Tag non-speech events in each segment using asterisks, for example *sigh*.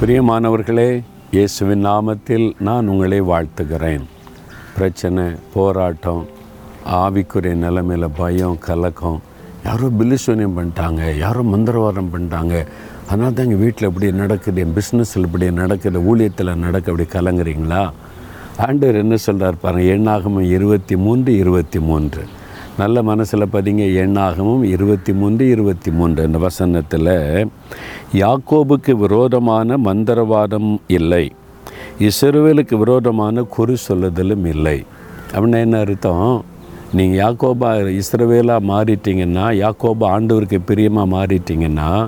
பிரியமானவர்களே இயேசுவின் நாமத்தில் நான் உங்களை வாழ்த்துகிறேன். பிரச்சனை போராட்டம் ஆவிக்குரிய நிலைமையில் பயம் கலக்கம் யாரோ பில்லிசூனியம் பண்ணிட்டாங்க யாரோ மந்திரவாதம் பண்ணிட்டாங்க. அதனால தான் எங்கள் வீட்டில் இப்படி நடக்குது என் பிஸ்னஸில் இப்படி நடக்குது ஊழியத்தில் நடக்க அப்படி கலங்குறீங்களா? ஆண்டவர் என்ன சொல்கிறார் பாருங்கள் எண்ணாகமம் இருபத்தி மூன்று இருபத்தி மூன்று. நல்ல மனசில் பதிங்க எண்ணாகமும் இருபத்தி மூன்று இருபத்தி மூன்று இந்த வசனத்தில் யாக்கோபுக்கு விரோதமான மந்திரவாதம் இல்லை. இஸ்ரவேலுக்கு விரோதமான குறி சொல்லுதலும் இல்லை. அப்படின்னா என்ன அர்த்தம்? நீங்கள் யாக்கோபா இஸ்ரவேலாக மாறிட்டீங்கன்னா யாக்கோபா ஆண்டவருக்கு பிரியமாக மாறிட்டீங்கன்னா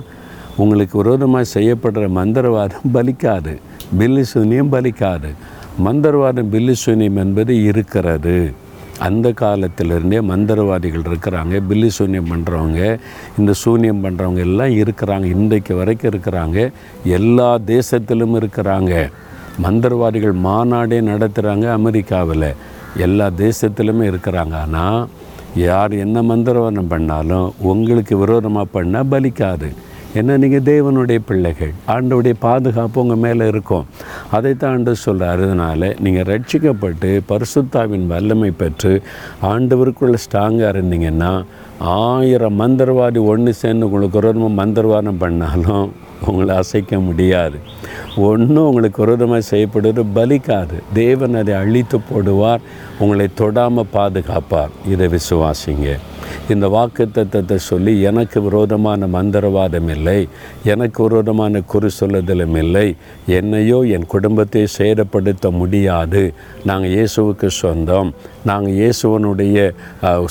உங்களுக்கு விரோதமாக செய்யப்படுற மந்திரவாதம் *laughs* பலிக்காது. பில்லி சூனியம் பலிக்காது. மந்திரவாதம் பில்லி சூனியம் என்பது இருக்கிறது. அந்த காலத்திலிருந்தே மந்திரவாதிகள் இருக்கிறாங்க பில்லி சூன்யம் பண்ணுறவங்க இந்த சூன்யம் பண்ணுறவங்க எல்லாம் இருக்கிறாங்க இன்றைக்கு வரைக்கும் இருக்கிறாங்க எல்லா தேசத்திலும் இருக்கிறாங்க. மந்திரவாதிகள் மாநாடே நடத்துகிறாங்க அமெரிக்காவில் எல்லா தேசத்திலுமே இருக்கிறாங்க. ஆனால் யார் என்ன மந்திரவாதம் பண்ணாலும் உங்களுக்கு விரோதமாக பண்ணால் பலிக்காது. ஏன்னா நீங்கள் தேவனுடைய பிள்ளைகள் ஆண்டவுடைய பாதுகாப்பு உங்கள் மேலே இருக்கும். அதைத்தான் ஆண்டு சொல்கிறார் அதனால் நீங்கள் ரட்சிக்கப்பட்டு பரிசுத்தாவின் வல்லமை பெற்று ஆண்டவருக்குள்ள ஸ்ட்ராங்காக இருந்தீங்கன்னா ஆயிரம் மந்திரவாதி ஒன்று சேர்ந்து உங்களுக்கு விரோதமாக மந்திரவாதம் பண்ணாலும் உங்களை அசைக்க முடியாது. ஒன்றும் உங்களுக்கு விரோதமாக செய்யப்படுவது பலிக்காது. தேவன் அதை அழித்து போடுவார் உங்களை தொடாமல் பாதுகாப்பார். இதை விசுவாசிங்க. இந்த வாக்கு தத்துவத்தை சொல்லி எனக்கு விரோதமான மந்திரவாதம் இல்லை எனக்கு விரோதமான குறி சொல்லுதலும் இல்லை என்னையோ என் குடும்பத்தை சேதப்படுத்த முடியாது. நாங்கள் இயேசுவுக்கு சொந்தம். நாங்கள் இயேசுவனுடைய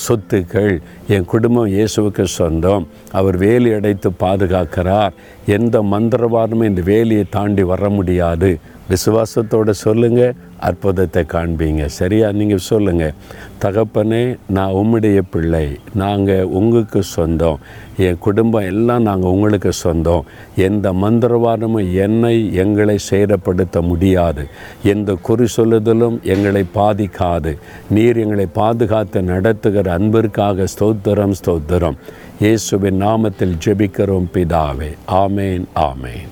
சொத்துக்கள் என் குடும்பம் இயேசுவுக்கு சொந்தம். அவர் வேலி அடைத்து பாதுகாக்கிறார். எந்த மந்திரவாதமும் இந்த வேலியை தாண்டி வர முடியாது. விசுவாசத்தோடு சொல்லுங்கள் அற்புதத்தை காண்பீங்க. சரியா? நீங்கள் சொல்லுங்கள் தகப்பனே நான் உம்முடைய பிள்ளை. நாங்கள் உங்களுக்கு சொந்தம். என் குடும்பம் எல்லாம் நாங்கள் உங்களுக்கு சொந்தம். எந்த மந்திரவாதமும் என்னை எங்களை சேதப்படுத்த முடியாது. எந்த குறி சொல்லுதலும் எங்களை பாதிக்காது. நீர் எங்களை பாதுகாத்து நடத்துகிற அன்பிற்காக ஸ்தோத்திரம் ஸ்தோத்திரம். இயேசுவின் நாமத்தில் ஜெபிக்கிறோம் பிதாவே. ஆமேன் ஆமேன்.